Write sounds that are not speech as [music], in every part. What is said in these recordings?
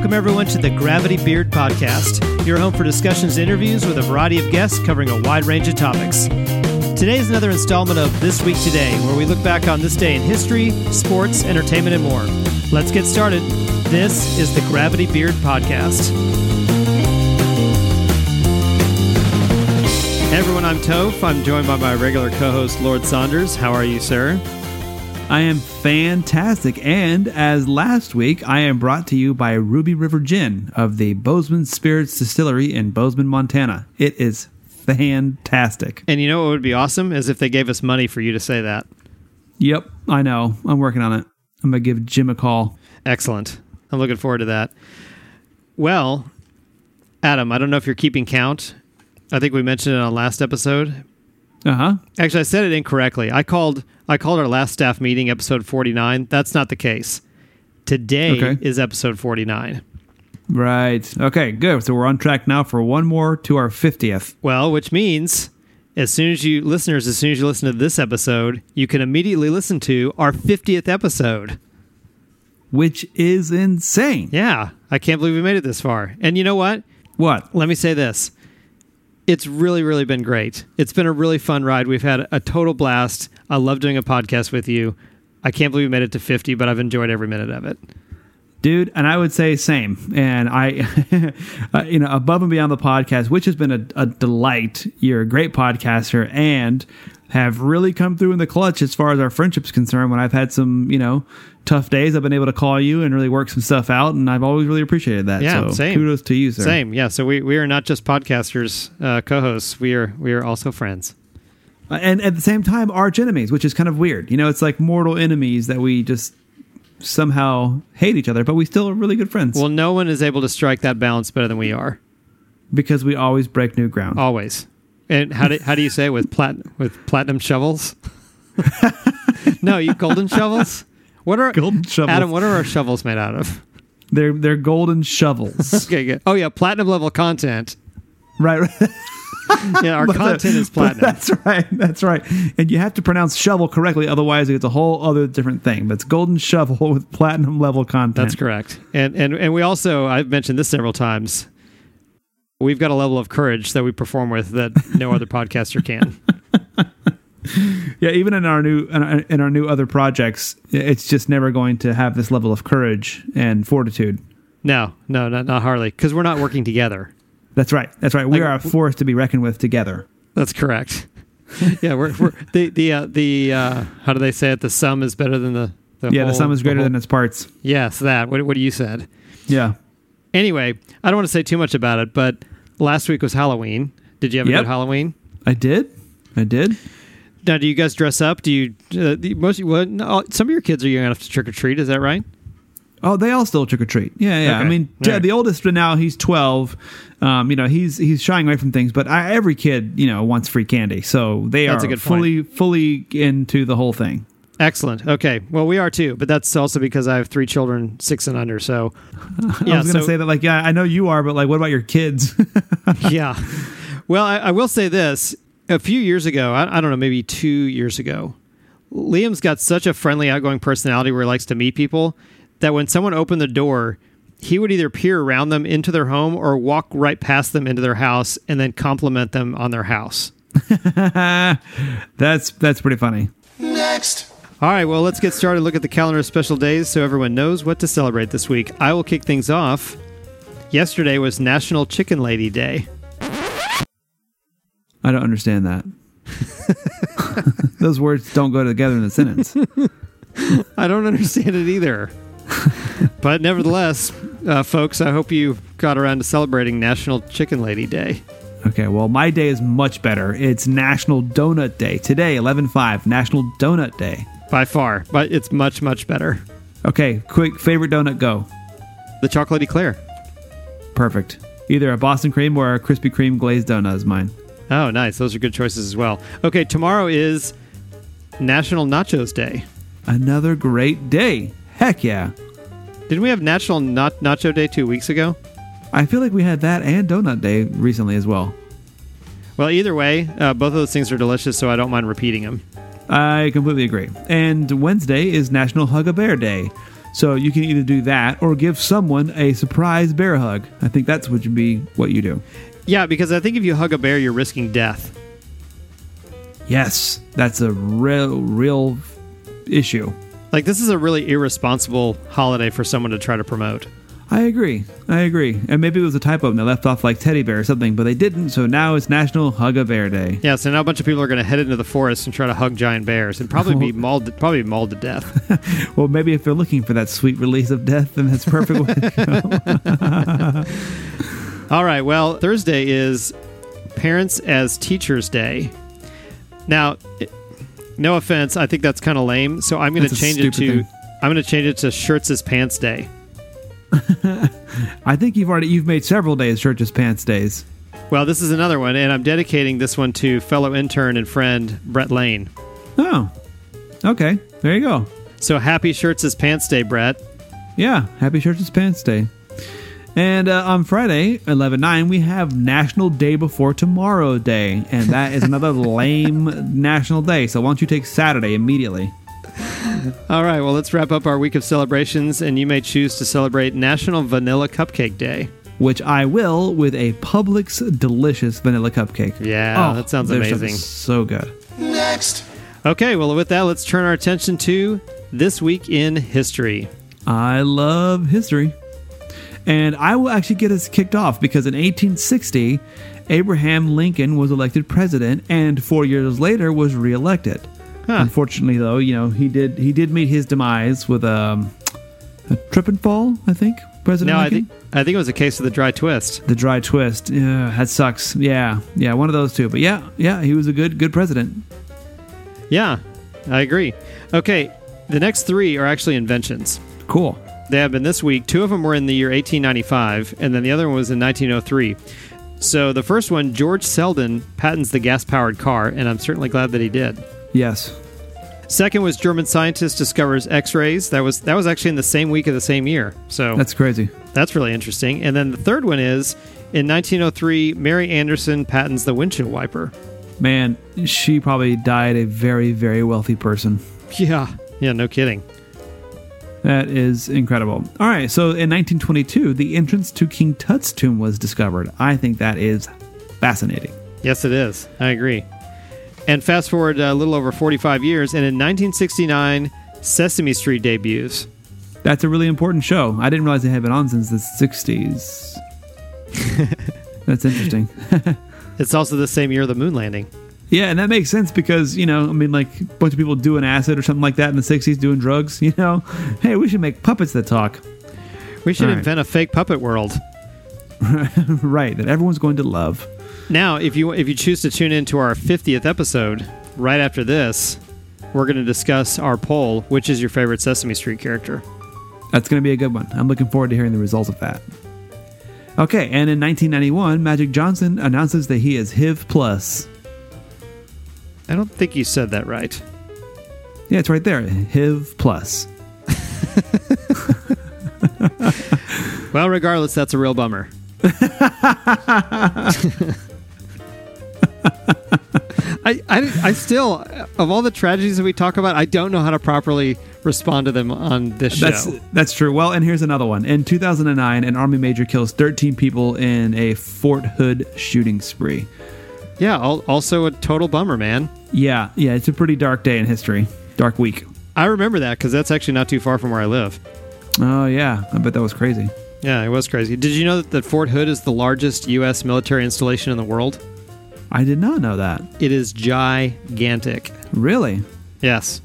Welcome, everyone, to the Gravity Beard Podcast, your home for discussions and interviews with a variety of guests covering a wide range of topics. Today is another installment of This Week Today, where we look back on this day in history, sports, entertainment, and more. Let's get started. This is the Gravity Beard Podcast. Hey everyone, I'm Toph. I'm joined by my regular co host, Lord Saunders. How are you, sir? I am fantastic. And as last week, I am brought to you by Ruby River Gin of the Bozeman Spirits Distillery in Bozeman, Montana. It is fantastic. And you know what would be awesome is if they gave us money for you to say that. Yep, I know. I'm working on it. I'm going to give Jim a call. Excellent. I'm looking forward to that. Well, Adam, I don't know if you're keeping count. I think we mentioned it on last episode. Uh huh. Actually, I said it incorrectly. I called I called our last staff meeting episode 49. That's not the case. Today Okay. is episode 49. Right. Okay, good. So we're on track now for one more to our 50th. Well, which means as soon as you listeners, as soon as you listen to this episode, you can immediately listen to our 50th episode. Which is insane. Yeah, I can't believe we made it this far. And you know what? What? Let me say this. It's really, really been great. It's been a really fun ride. We've had a total blast. I love doing a podcast with you. I can't believe we made it to 50, but I've enjoyed every minute of it. dude and i would say same and i [laughs] uh, you know above and beyond the podcast which has been a, a delight you're a great podcaster and have really come through in the clutch as far as our friendship's concerned when i've had some you know tough days i've been able to call you and really work some stuff out and i've always really appreciated that Yeah, so same. kudos to you sir Same. Yeah. So we, we are not just podcasters, uh, co hosts. We are, we are also friends. Uh, and at the same time arch enemies which is kind of weird you know it's like mortal enemies that we just somehow hate each other but we still are really good friends Well, no one is able to strike that balance better than we are. because we always break new ground Always. And how do, how do you say it? with plat with platinum shovels? [laughs] no, you golden shovels. What are Golden shovels. Adam? What are our shovels made out of? they're they're golden shovels [laughs] Okay, good. Oh yeah, platinum level content. right, right. [laughs] Yeah, our content is [laughs] platinum. That's right. That's right. And you have to pronounce shovel correctly, otherwise it's a whole other different thing. But it's golden shovel with platinum level content. That's correct. And and and we also I've mentioned this several times. We've got a level of courage that we perform with that no other podcaster can. [laughs] Yeah, even in our new in our, in our new other projects, it's just never going to have this level of courage and fortitude. No, no, not not Harley, because we're not working together. That's right. That's right. We Like- are a force to be reckoned with together. That's correct. [laughs] yeah, we're, we're the the uh, the uh, how do they say it? The sum is better than the, the yeah, the sum is greater whole- than its parts. yes that. What what you said. Yeah. Anyway, I don't want to say too much about it, but last week was Halloween. Did you have a Yep. good Halloween? I did. I did. Now, do you guys dress up? Do you uh, the, most? Well, no, some of your kids are young enough to trick or treat. Is that right? Oh, they all still trick or treat. Yeah, yeah. I Okay. mean, All right. the oldest but now he's twelve. Um, you know, he's he's shying away from things, but I, every kid you know wants free candy, so they That's are good point. fully fully into the whole thing. Excellent. Okay. Well, we are too, but that's also because I have three children, six and under. So, [laughs] I was gonna so- say that, like, yeah, I know you are, but like, what about your kids? [laughs] yeah. Well, I, I will say this. A few years ago, I, I don't know, maybe two years ago, Liam's got such a friendly, outgoing personality where he likes to meet people that when someone opened the door, he would either peer around them into their home or walk right past them into their house and then compliment them on their house. [laughs] that's that's pretty funny. Next. All right, well, let's get started. Look at the calendar of special days so everyone knows what to celebrate this week. I will kick things off. Yesterday was National Chicken Lady Day. I don't understand that. [laughs] Those words don't go together in a sentence. I don't understand it either. but nevertheless, uh, folks, I hope you got around to celebrating National Chicken Lady Day. Okay, well, my day is much better. It's National Donut Day today, eleven five, National Donut Day. By far, but it's much, much better. Okay, quick favorite donut go. The chocolate eclair. Perfect. Either a Boston cream or a Krispy Kreme glazed donut is mine. Oh, nice. Those are good choices as well. Okay, tomorrow is National Nachos Day. Another great day. Heck yeah. Didn't we have National Na- Nacho Day two weeks ago? I feel like we had that and Donut Day recently as well. Well, either way, uh, both of those things are delicious, so I don't mind repeating them. I completely agree. And Wednesday is National Hug a Bear Day. So you can either do that or give someone a surprise bear hug. I think that's what would be what you do. Yeah, because I think if you hug a bear, you're risking death. Yes, that's a real, real issue. Like, this is a really irresponsible holiday for someone to try to promote. I agree. I agree. And maybe it was a typo and they left off like teddy bear or something, but they didn't. So now it's National Hug a Bear Day. Yeah, so now a bunch of people are going to head into the forest and try to hug giant bears and probably be [laughs] mauled, probably mauled to death. [laughs] well, maybe if they're looking for that sweet release of death, then that's perfect. [laughs] way to go. All right. Well, Thursday is Parents as Teachers Day. Now, no offense, I think that's kind of lame. So I'm going to change it to thing. I'm going to change it to Shirts as Pants Day. [laughs] I think you've already you've made several days Shirts as Pants days. Well, this is another one, and I'm dedicating this one to fellow intern and friend Brett Lane. Oh, okay. There you go. So happy Shirts as Pants Day, Brett. Yeah, happy Shirts as Pants Day. And uh, on Friday, 11 9, we have National Day Before Tomorrow Day. And that is another [laughs] lame national day. So why don't you take Saturday immediately? All right, well, let's wrap up our week of celebrations. And you may choose to celebrate National Vanilla Cupcake Day. Which I will with a Publix delicious vanilla cupcake. Yeah, oh, that sounds amazing. So good. Next. Okay, well, with that, let's turn our attention to This Week in History. I love history. And I will actually get us kicked off because in 1860, Abraham Lincoln was elected president and four years later was reelected. Huh. Unfortunately, though, you know he did he did meet his demise with um, a trip and fall. I think President. No, Lincoln? I think I think it was a case of the dry twist. The dry twist. Yeah, that sucks. Yeah, yeah, one of those two. But yeah, yeah, he was a good good president. Yeah, I agree. Okay, the next three are actually inventions. Cool. They have been this week. Two of them were in the year 1895, and then the other one was in 1903. So the first one, George Selden patents the gas powered car, and I'm certainly glad that he did. Yes. Second was German scientist discovers X-rays. That was that was actually in the same week of the same year. So that's crazy. That's really interesting. And then the third one is in 1903, Mary Anderson patents the windshield wiper. Man, she probably died a very very wealthy person. [laughs] Yeah. Yeah. No kidding. That is incredible. All right, so in 1922, the entrance to King Tut's tomb was discovered. I think that is fascinating. Yes, it is. I agree. And fast forward a little over 45 years, and in 1969, Sesame Street debuts. That's a really important show. I didn't realize they had been on since the 60s. [laughs] That's interesting. [laughs] it's also the same year of the moon landing. Yeah, and that makes sense because, you know, I mean, like a bunch of people doing acid or something like that in the 60s, doing drugs, [laughs] you know? Hey, we should make puppets that talk. We should invent a fake puppet world. [laughs] right, that everyone's going to love. Now, if you if you choose to tune in to our 50th episode, right after this, we're going to discuss our poll, which is your favorite Sesame Street character. That's going to be a good one. I'm looking forward to hearing the results of that. Okay, and in 1991, Magic Johnson announces that he is HIV plus. I don't think you said that right. Yeah, it's right there. HIV plus. [laughs] well, regardless, that's a real bummer. [laughs] I, I, I still, of all the tragedies that we talk about, I don't know how to properly respond to them on this show. That's, that's true. Well, and here's another one. In 2009, an Army major kills 13 people in a Fort Hood shooting spree. Yeah, also a total bummer, man. Yeah, yeah, it's a pretty dark day in history. Dark week. I remember that because that's actually not too far from where I live. Oh, yeah. I bet that was crazy. Yeah, it was crazy. Did you know that, Fort Hood is the largest U.S. military installation in the world? I did not know that. It is gigantic. Really? Yes.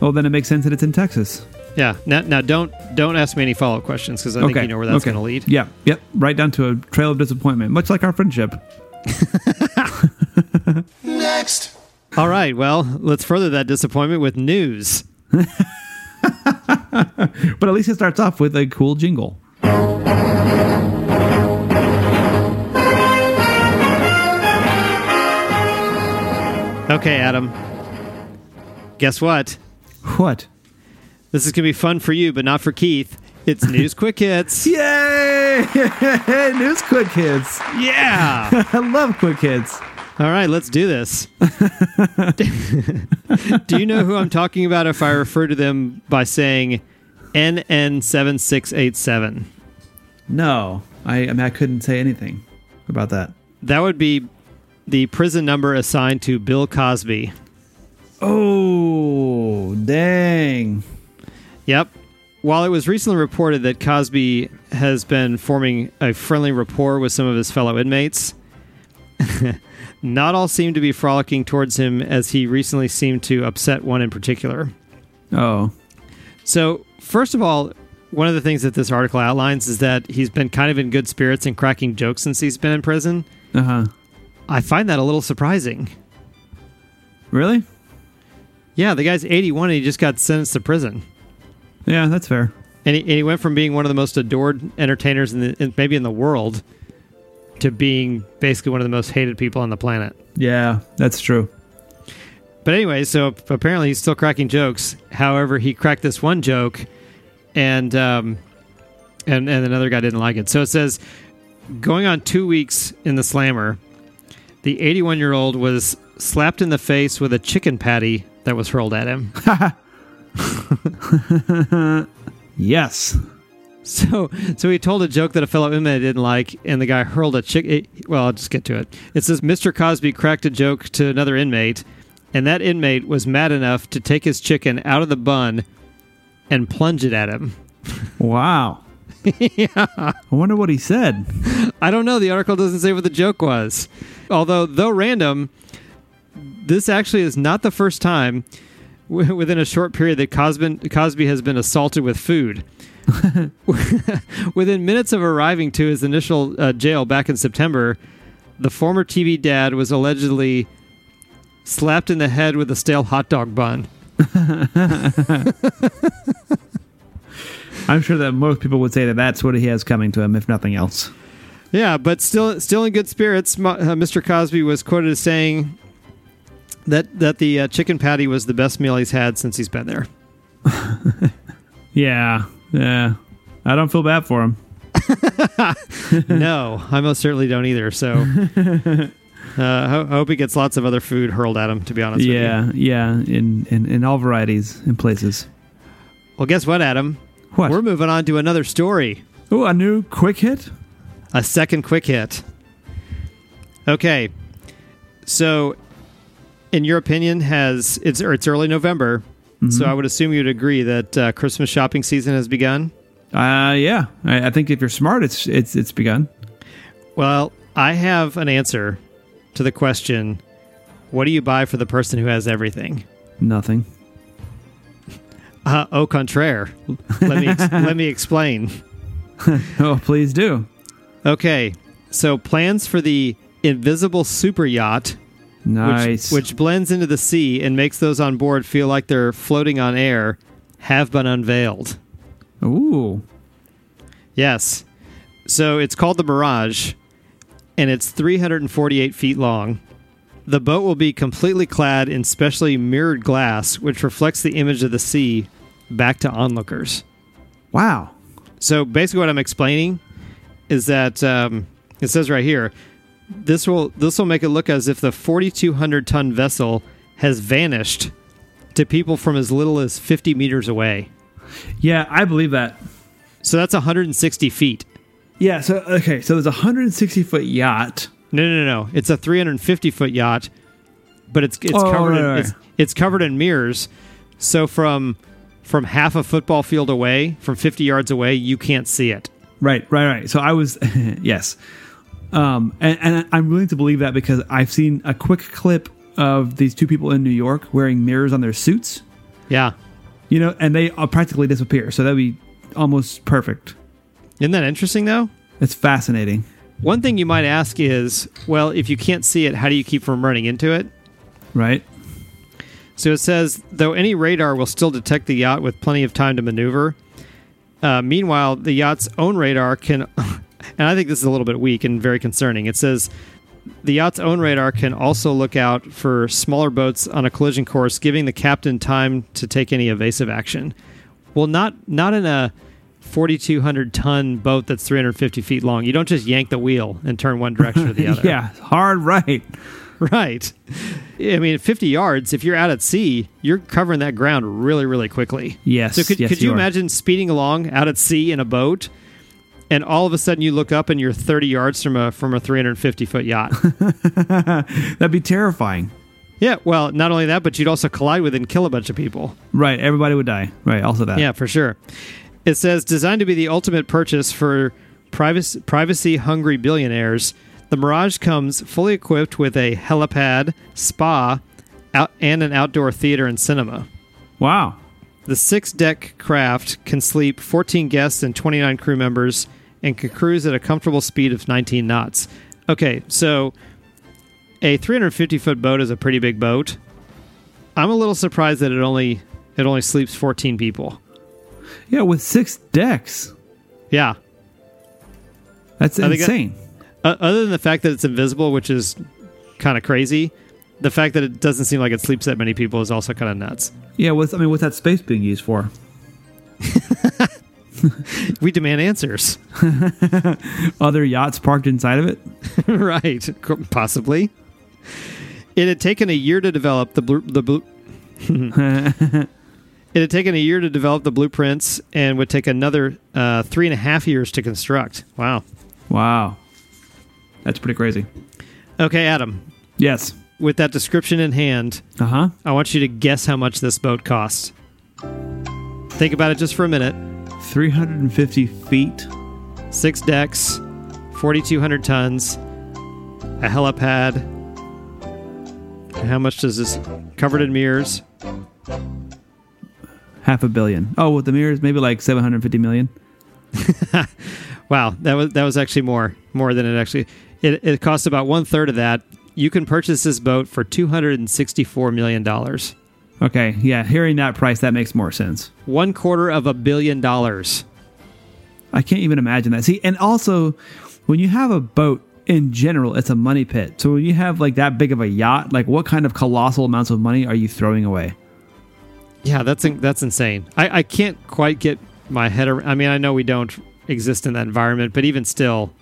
Well, then it makes sense that it's in Texas. Yeah. Now, now don't don't ask me any follow up questions because I okay. think you know where that's okay. going to lead. Yeah. Yep. Right down to a trail of disappointment, much like our friendship. [laughs] Next. All right. Well, let's further that disappointment with news. [laughs] but at least it starts off with a cool jingle. Okay, Adam. Guess what? What? This is going to be fun for you, but not for Keith. It's [laughs] News Quick Hits. Yay! [laughs] News Quick Hits. Yeah. I love Quick Hits. All right, let's do this. [laughs] do you know who I'm talking about if I refer to them by saying NN7687. No, I, I mean I couldn't say anything about that. That would be the prison number assigned to Bill Cosby. Oh, dang. Yep. While it was recently reported that Cosby has been forming a friendly rapport with some of his fellow inmates, [laughs] not all seem to be frolicking towards him as he recently seemed to upset one in particular. Oh, So, first of all, one of the things that this article outlines is that he's been kind of in good spirits and cracking jokes since he's been in prison. uh huh. I find that a little surprising. Really? Yeah, the guy's 81 and he just got sentenced to prison. Yeah, that's fair. And he, and he went from being one of the most adored entertainers in the in, maybe in the world to being basically one of the most hated people on the planet. Yeah, that's true. But anyway, so apparently he's still cracking jokes. However, he cracked this one joke, and um, and and another guy didn't like it. So it says, going on two weeks in the slammer, the 81 year old was slapped in the face with a chicken patty that was hurled at him. [laughs] Yes. [laughs] So, so he told a joke that a fellow inmate didn't like, and the guy hurled a chick. Eh, well, I'll just get to it. It says Mr. Cosby cracked a joke to another inmate, and that inmate was mad enough to take his chicken out of the bun and plunge it at him. [laughs] Wow. [laughs] yeah. I wonder what he said. I don't know. The article doesn't say what the joke was. Although, though random, this actually is not the first time within a short period that Cosby, Cosby has been assaulted with food. [laughs] Within minutes of arriving to his initial uh, jail back in September, the former TV dad was allegedly slapped in the head with a stale hot dog bun. [laughs] I'm sure that most people would say that that's what he has coming to him, if nothing else. Yeah, but still, still in good spirits. Uh, Mr. Cosby was quoted as saying that that the uh, chicken patty was the best meal he's had since he's been there. [laughs] Yeah. Yeah. I don't feel bad for him. [laughs] no, I most certainly don't either. So, [laughs] uh, I ho- hope he gets lots of other food hurled at him. To be honest, with you. Yeah. Yeah. In, in in all varieties and places. Well, guess what, Adam? What? We're moving on to another story. Oh, a new quick hit. A second quick hit. Okay, so in your opinion, has it's or it's early November, so I would assume you'd agree that uh, Christmas shopping season has begun. Uh, yeah. I, I think if you're smart, it's it's it's begun. Well, I have an answer to the question: What do you buy for the person who has everything? Nothing. [laughs] Uh, au contraire. Let me ex- [laughs] let me explain. [laughs] Oh, please do. Okay, so plans for the invisible super yacht, Nice. which, which blends into the sea and makes those on board feel like they're floating on air, have been unveiled. Ooh. Yes, so it's called the Mirage, and it's 348 feet long. The boat will be completely clad in specially mirrored glass, which reflects the image of the sea back to onlookers. Wow. So basically, what I'm explaining is that um, it says right here, this will this will make it look as if the 4,200 ton vessel has vanished to people from as little as 50 meters away. Yeah, I believe that. So that's 160 feet. Yeah. So okay. So there's a 160 foot yacht. No, no, no, no. It's a 350 foot yacht, but it's it's Oh, covered right, in, right. It's, it's covered in mirrors. So from from half a football field away, from 50 yards away, you can't see it. Right. Right. Right. So I was [laughs] yes. Um, and, and I'm willing to believe that because I've seen a quick clip of these two people in New York wearing mirrors on their suits. Yeah. You know, and they uh, practically disappear. So that'd be almost perfect. Isn't that interesting though? It's fascinating. One thing you might ask is, well, if you can't see it, how do you keep from running into it? Right. So it says, though any radar will still detect the yacht with plenty of time to maneuver. Uh, meanwhile, the yacht's own radar can, and I think this is a little bit weak and very concerning. It says the yacht's own radar can also look out for smaller boats on a collision course, giving the captain time to take any evasive action. Well, not not in a 4,200 ton boat that's 350 feet long. You don't just yank the wheel and turn one direction or the [laughs] other. yeah. Hard right. right. I mean, 50 yards, if you're out at sea, you're covering that ground really, really quickly. Yes. So could, yes, could you are. imagine speeding along out at sea in a boat and all of a sudden you look up and you're 30 yards from a from a 350 foot yacht? [laughs] That'd be terrifying. yeah, well, not only that, but you'd also collide with and kill a bunch of people. Right. Everybody would die. Right. Also that. Yeah, for sure. It says designed to be the ultimate purchase for privacy privacy hungry billionaires. The Mirage comes fully equipped with a helipad, spa, out, and an outdoor theater and cinema. Wow. The six deck craft can sleep 14 guests and 29 crew members and can cruise at a comfortable speed of 19 knots. Okay, so a 350 foot boat is a pretty big boat. I'm a little surprised that it only it only sleeps 14 people. Yeah, with six decks. Yeah. That's I think that- insane. Uh, other than the fact that it's invisible, which is kind of crazy, the fact that it doesn't seem like it sleeps that many people is also kind of nuts. yeah. What's I mean, what's that space being used for? [laughs] We demand answers. [laughs] Other yachts parked inside of it. [laughs] right, possibly. It had taken a year to develop the blue, the blue. it had taken a year to develop the blueprints and would take another uh, three and a half years to construct. Wow. Wow. That's pretty crazy. Okay, Adam. Yes. With that description in hand, Uh huh. I want you to guess how much this boat costs. Think about it just for a minute. 350 feet. Six decks, 4,200 tons, a helipad. And how much does this covered in mirrors? Half a billion. Oh, with the mirrors, maybe like 750 million. [laughs] Wow, that was that was actually more more than it actually. It it costs about one third of that. You can purchase this boat for two hundred and sixty four million dollars. Okay. Yeah. Hearing that price, that makes more sense. One quarter of a billion dollars. I can't even imagine that. See, and also, when you have a boat in general, it's a money pit. So when you have like that big of a yacht, like what kind of colossal amounts of money are you throwing away? Yeah, that's in- that's insane. I, I can't quite get my head around. I mean, I know we don't exist in that environment, but even still,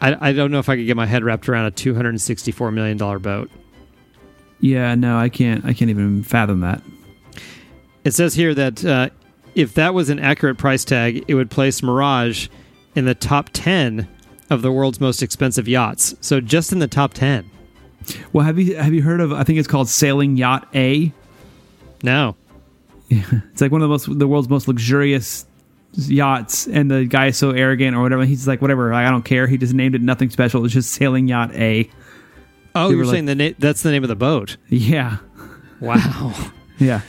I, I don't know if I could get my head wrapped around a two hundred and sixty four million dollar boat. Yeah, no, I can't. I can't even fathom that. It says here that uh, if that was an accurate price tag, it would place Mirage in the top 10 of the world's most expensive yachts. So just in the top 10. Well, have you have you heard of? I think it's called Sailing Yacht A. No. [laughs] It's like one of the most the world's most luxurious yachts, and the guy is so arrogant or whatever. He's like, whatever, I don't care. He just named it nothing special. It's just Sailing Yacht A. Oh, They you're were saying the na- that's the name of the boat. Yeah, Wow. [laughs] yeah.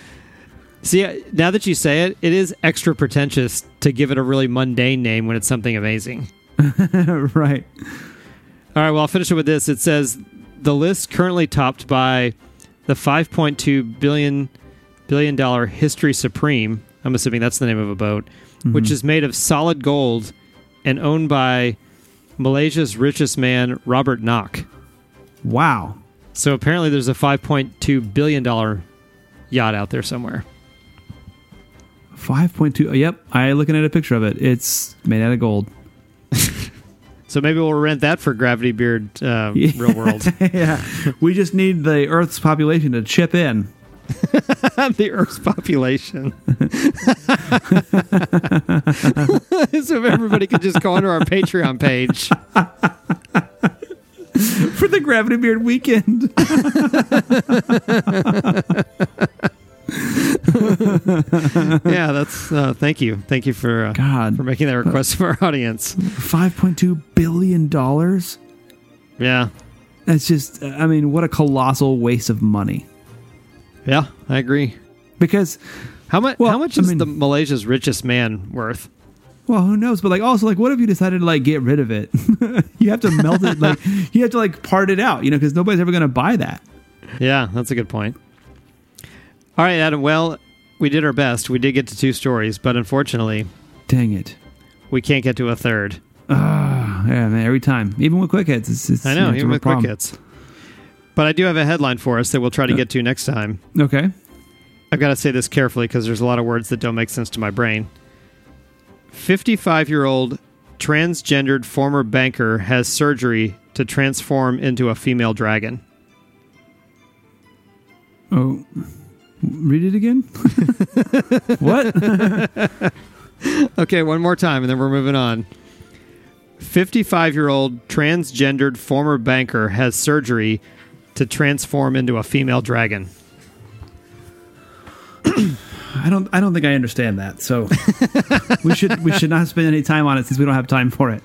See, uh, now that you say it, it is extra pretentious to give it a really mundane name when it's something amazing. [laughs] right. All right, well, I'll finish it with this. It says the list currently topped by the 5.2 billion billion dollar History Supreme. I'm assuming that's the name of a boat, which is made of solid gold and owned by Malaysia's richest man, Robert Kuok. Wow. So apparently, there's a 5.2 billion dollar yacht out there somewhere. Five point two. Yep, I looking at a picture of it. It's made out of gold. [laughs] So maybe we'll rent that for Gravity Beard uh, Yeah. Real World. [laughs] yeah, we just need the Earth's population to chip in. [laughs] the Earth's population. [laughs] so if everybody could just go onto our Patreon page. [laughs] for the Gravity Beard weekend. Yeah, that's uh, thank you, thank you for uh, God, for making that request for our audience. five point two billion dollars. Yeah, That's just. I mean, what a colossal waste of money. Yeah, I agree. Because, How much? Well, how much I is mean- the Malaysia's richest man worth? well, who knows? But like, also, like, what if you decided to like get rid of it? [laughs] you have to melt it. Like, [laughs] you have to like part it out. You know, because nobody's ever going to buy that. Yeah, that's a good point. All right, Adam. Well, we did our best. We did get to two stories, but unfortunately, Dang it. we can't get to a third. Ah, yeah, man. Every time, even with quick hits, it's, it's I know, it's a even with quick hits. But I do have a headline for us that we'll try to get to next time. Okay. I've got to say this carefully because there's a lot of words that don't make sense to my brain. 55 year old transgendered former banker has surgery to transform into a female dragon. Oh, read it again. [laughs] what? [laughs] Okay, one more time and then we're moving on. 55 year old transgendered former banker has surgery to transform into a female dragon. I don't. I don't think I understand that. So we should we should not spend any time on it since we don't have time for it.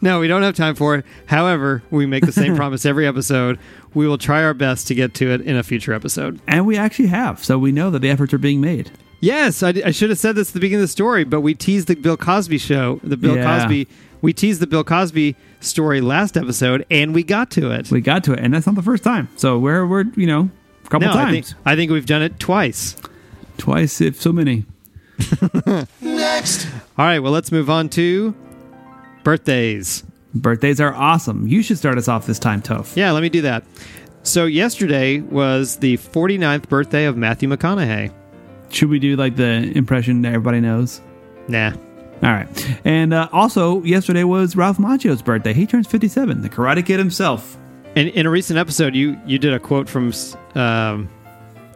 No, we don't have time for it. However, we make the same [laughs] promise every episode. We will try our best to get to it in a future episode. And we actually have, so we know that the efforts are being made. Yes, I, I should have said this at the beginning of the story, but we teased the Bill Cosby show, the Bill Yeah. Cosby. We teased the Bill Cosby story last episode, and we got to it. We got to it, and that's not the first time. So we're we're you know a couple no, I times, think I think we've done it twice. twice if so many. [laughs] Next. All right, well, let's move on to birthdays. Birthdays are awesome. You should start us off this time, Toph. Yeah, let me do that. So, yesterday was the 49th birthday of Matthew McConaughey. Should we do like the impression that everybody knows? Nah. All right. And uh, also, yesterday was Ralph Macchio's birthday. He turns 57, the Karate Kid himself. In, in a recent episode, you, you did a quote from um,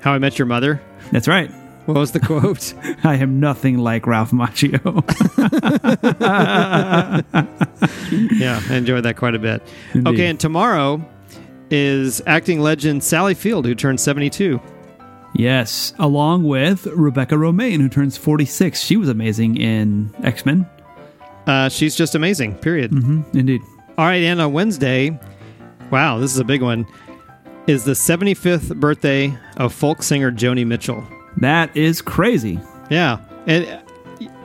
How I Met Your Mother. That's right. What was the quote? [laughs] I am nothing like Ralph Macchio. [laughs] yeah, I enjoyed that quite a bit. Indeed. Okay, and tomorrow is acting legend Sally Field, who turned 72. Yes, along with Rebecca Romijn, who turns 46. She was amazing in X Men. Uh, she's just amazing, period. Indeed. All right, and on Wednesday, wow, this is a big one, is the 75th birthday of folk singer Joni Mitchell. That is crazy. Yeah. And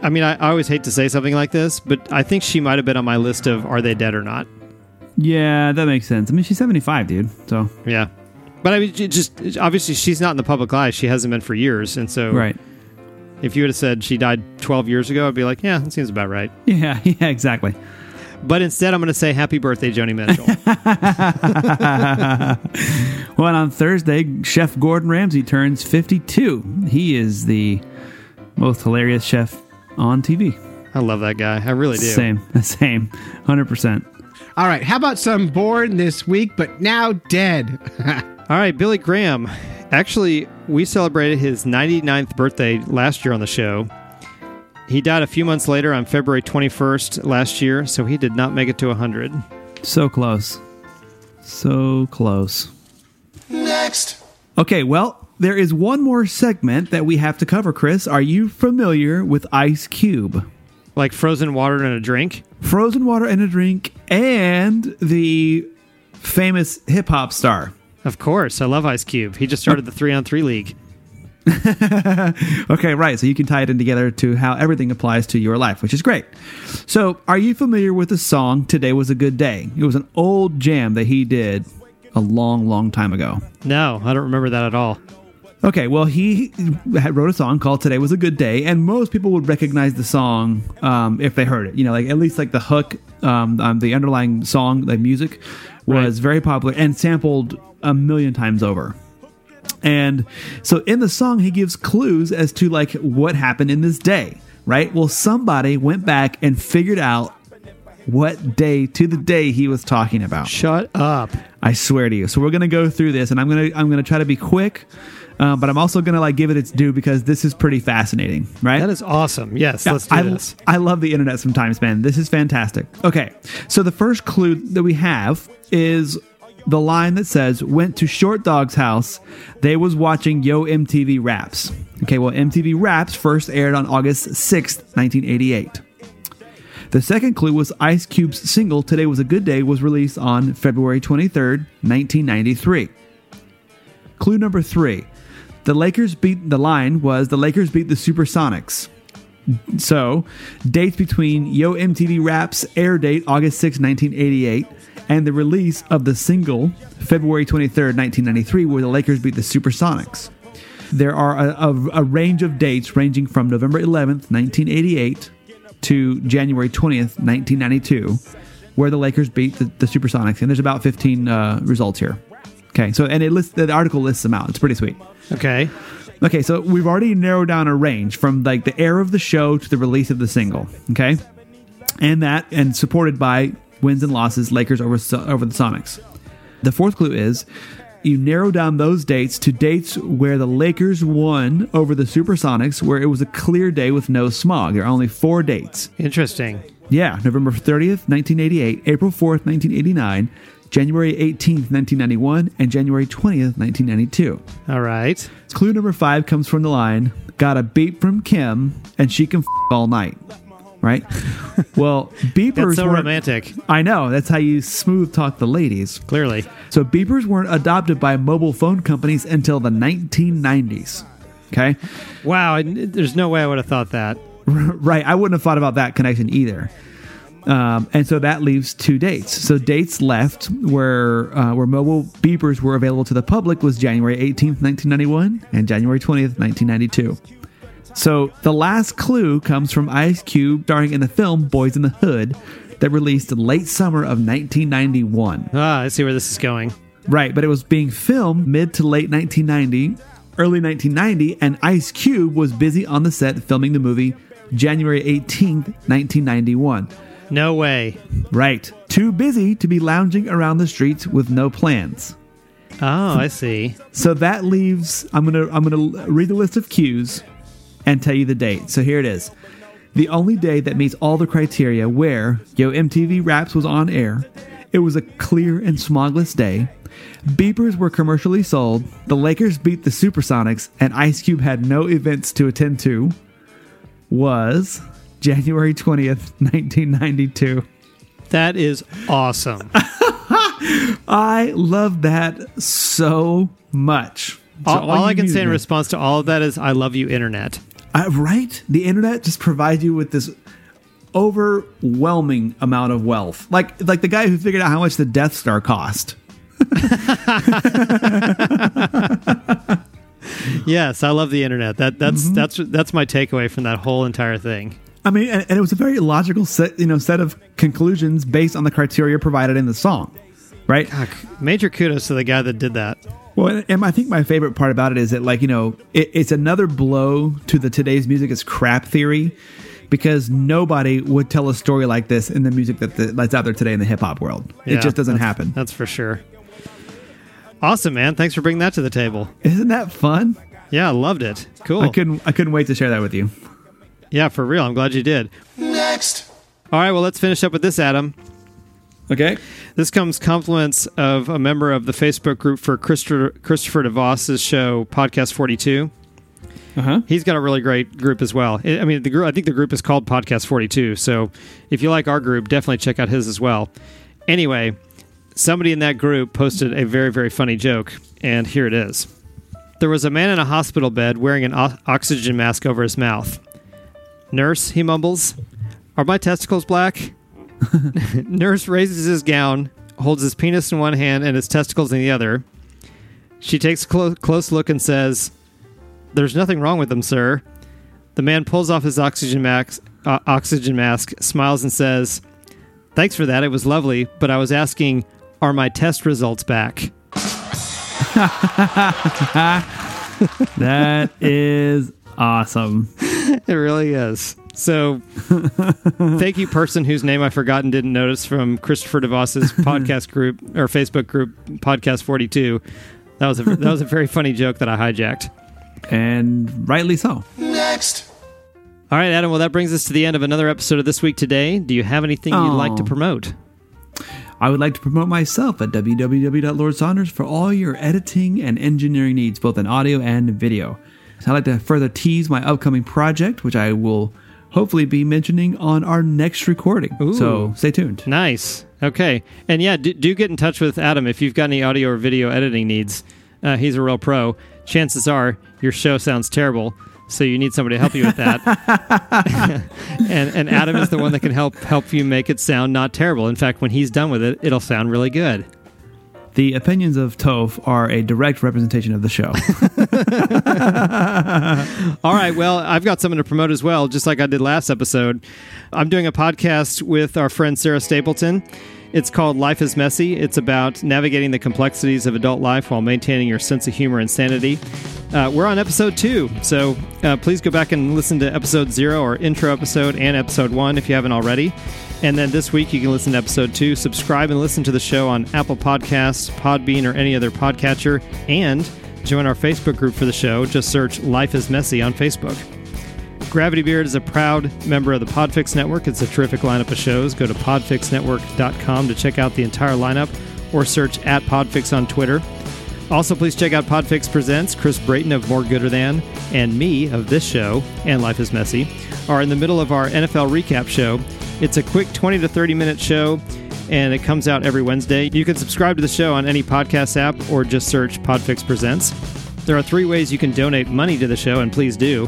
I mean, I, I always hate to say something like this, but I think she might have been on my list of are they dead or not. Yeah, that makes sense. I mean, she's 75, dude. So, Yeah. But I mean, just obviously she's not in the public eye. She hasn't been for years. And so right. if you would have said she died 12 years ago, I'd be like, yeah, that seems about right. [laughs] Yeah, yeah, exactly. But instead, I'm going to say happy birthday, Joni Mitchell. [laughs] Well, and on Thursday, Chef Gordon Ramsay turns 52. He is the most hilarious chef on TV. I love that guy. I really do. Same, [laughs] same, 100%. All right, how about some born this week but now dead? All right, Billy Graham. Actually, we celebrated his 99th birthday last year on the show. He died a few months later on February 21st last year, so he did not make it to 100. So close. So close. Next. Okay, well, there is one more segment that we have to cover, Chris. Are you familiar with Ice Cube? Like frozen water in a drink? Frozen water and a drink, and the famous hip hop star. Of course. I love Ice Cube. He just started the 3 on 3 league. [laughs] Okay, right. So you can tie it in together to how everything applies to your life, which is great. So, are you familiar with the song Today Was a Good Day? It was an old jam that he did a long, long time ago. No, I don't remember that at all. Okay, well, he had wrote a song called "Today Was a Good Day," and most people would recognize the song um, if they heard it. You know, like at least like the hook, um, um, the underlying song, the music was Right. very popular and sampled a million times over. And so in the song, he gives clues as to like what happened in this day, right? Well, somebody went back and figured out what day to the day he was talking about. Shut up. I swear to you. So we're gonna go through this, and I'm gonna I'm gonna try to be quick, uh, but I'm also gonna like give it its due because this is pretty fascinating, right? That is awesome. Yes, let's do I, this. I love the internet sometimes, man. This is fantastic. Okay, so the first clue that we have is the line that says, "Went to Short Dog's house. They was watching Yo MTV Raps." Okay, well, MTV Raps first aired on August sixth, 1988. The second clue was Ice Cube's single "Today Was a Good Day" was released on February 23rd, 1993. Clue number three. The Lakers beat the line was the Lakers beat the Supersonics. So, dates between Yo MTV Raps air date August 6, 1988, and the release of the single February 23rd, 1993, where the Lakers beat the Supersonics. There are a, a, a range of dates ranging from November 11th, 1988 to January 20th, 1992, where the Lakers beat the, the Supersonics. And there's about 15 uh, results here. Okay, so and it lists the article lists them out. It's pretty sweet. Okay. Okay, so we've already narrowed down a range from like the air of the show to the release of the single. Okay, and that and supported by wins and losses, Lakers over over the Sonics. The fourth clue is you narrow down those dates to dates where the Lakers won over the Supersonics, where it was a clear day with no smog. There are only four dates. Interesting. Yeah, November 30th, 1988, April 4th, 1989, January 18th, 1991, and January 20th, 1992. All right. Clue number five comes from the line Got a beep from Kim, and she can f all night. Right? [laughs] Well, beepers That's so romantic. I know, that's how you smooth talk the ladies. Clearly. So beepers weren't adopted by mobile phone companies until the 1990s. Okay? Wow. There's no way I would have thought that. [laughs] right. I wouldn't have thought about that connection either. Um, and so that leaves two dates. So dates left where uh, where mobile beepers were available to the public was January 18th, 1991 and January 20th, 1992. So the last clue comes from Ice Cube starring in the film Boyz n the Hood that released late summer of 1991. Ah, I see where this is going. Right, but it was being filmed mid to late 1990, early 1990, and Ice Cube was busy on the set filming the movie January 18th, 1991. No way. Right, too busy to be lounging around the streets with no plans. Oh, I see. So that leaves I'm going to I'm going to read the list of cues and tell you the date. So here it is. The only day that meets all the criteria where Yo MTV Raps was on air. It was a clear and smogless day. Beepers were commercially sold. The Lakers beat the Supersonics and Ice Cube had no events to attend to. Was January 20th, 1992. That is awesome. [laughs] I love that so much. So all, all I can say in response to all of that is I love you, Internet. Uh, right? The internet just provides you with this overwhelming amount of wealth. Like like the guy who figured out how much the Death Star cost. [laughs] Yes, I love the Internet. That that's Mm-hmm. that's that's my takeaway from that whole entire thing. I mean, and, and it was a very logical set, you know, set of conclusions based on the criteria provided in the song, right? Major kudos to the guy that did that. Well, and I think my favorite part about it is that, like, you know, it, it's another blow to the today's music is crap theory, because nobody would tell a story like this in the music that the, that's out there today in the hip hop world. Yeah, it just doesn't that's- happen. That's for sure. Awesome, man. Thanks for bringing that to the table. Isn't that fun? Yeah, I loved it. Cool. I couldn't I couldn't wait to share that with you. Yeah, for real. I'm glad you did. Next. All right, well, let's finish up with this, Adam. Okay. This comes compliments of a member of the Facebook group for Christopher, Christopher DeVos's show, Podcast 42. Uh huh. He's got a really great group as well. I I mean, the group. I think the group is called Podcast 42. So if you like our group, definitely check out his as well. Anyway, somebody in that group posted a very, very funny joke, and here it is. There was a man in a hospital bed wearing an o- oxygen mask over his mouth. Nurse, he mumbles, Are my testicles black? [laughs] Nurse raises his gown, holds his penis in one hand and his testicles in the other. She takes a clo- close look and says, There's nothing wrong with them, sir. The man pulls off his oxygen mask, uh, oxygen mask, smiles, and says, Thanks for that. It was lovely, but I was asking, Are my test results back? [laughs] That is awesome. [laughs] It really is. So, [laughs] thank you, person whose name I forgot and didn't notice from Christopher DeVos's [laughs] podcast group or Facebook group, Podcast Forty Two. That was a that was a very funny joke that I hijacked. And rightly so. Next. All right, Adam. Well, that brings us to the end of another episode of this week today. Do you have anything you'd like to promote? I would like to promote myself at www.lordsaunders for all your editing and engineering needs, both in audio and video. I'd like to further tease my upcoming project, which I will hopefully be mentioning on our next recording. Ooh. So stay tuned. Nice. Okay. And yeah, do, do get in touch with Adam if you've got any audio or video editing needs. Uh, he's a real pro. Chances are your show sounds terrible, so you need somebody to help you with that. [laughs] and and Adam is the one that can help help you make it sound not terrible. In fact, when he's done with it, it'll sound really good. The opinions of Toph are a direct representation of the show. [laughs] All right. Well, I've got something to promote as well, just like I did last episode. I'm doing a podcast with our friend Sarah Stapleton. It's called Life is Messy. It's about navigating the complexities of adult life while maintaining your sense of humor and sanity. Uh, we're on episode two, so uh, please go back and listen to episode zero or intro episode and episode one if you haven't already. And then this week, you can listen to episode two. Subscribe and listen to the show on Apple Podcasts, Podbean, or any other podcatcher. And join our Facebook group for the show. Just search Life is Messy on Facebook. Gravity Beard is a proud member of the Podfix Network. It's a terrific lineup of shows. Go to podfixnetwork.com to check out the entire lineup or search at Podfix on Twitter. Also, please check out Podfix Presents. Chris Brayton of More Gooder Than and me of this show and Life is Messy are in the middle of our NFL recap show. It's a quick 20 to 30 minute show and it comes out every Wednesday. You can subscribe to the show on any podcast app or just search Podfix Presents. There are three ways you can donate money to the show, and please do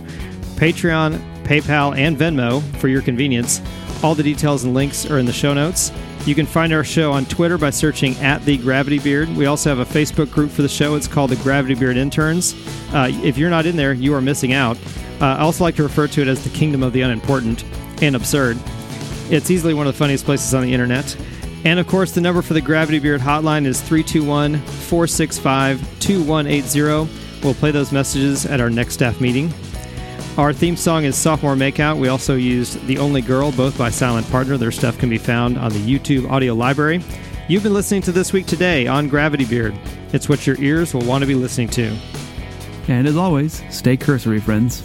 Patreon, PayPal, and Venmo for your convenience. All the details and links are in the show notes. You can find our show on Twitter by searching at the Gravity Beard. We also have a Facebook group for the show. It's called the Gravity Beard Interns. Uh, if you're not in there, you are missing out. Uh, I also like to refer to it as the Kingdom of the Unimportant and Absurd. It's easily one of the funniest places on the internet. And of course, the number for the Gravity Beard hotline is 321 465 2180. We'll play those messages at our next staff meeting. Our theme song is Sophomore Makeout. We also used The Only Girl, both by Silent Partner. Their stuff can be found on the YouTube audio library. You've been listening to This Week Today on Gravity Beard. It's what your ears will want to be listening to. And as always, stay cursory, friends.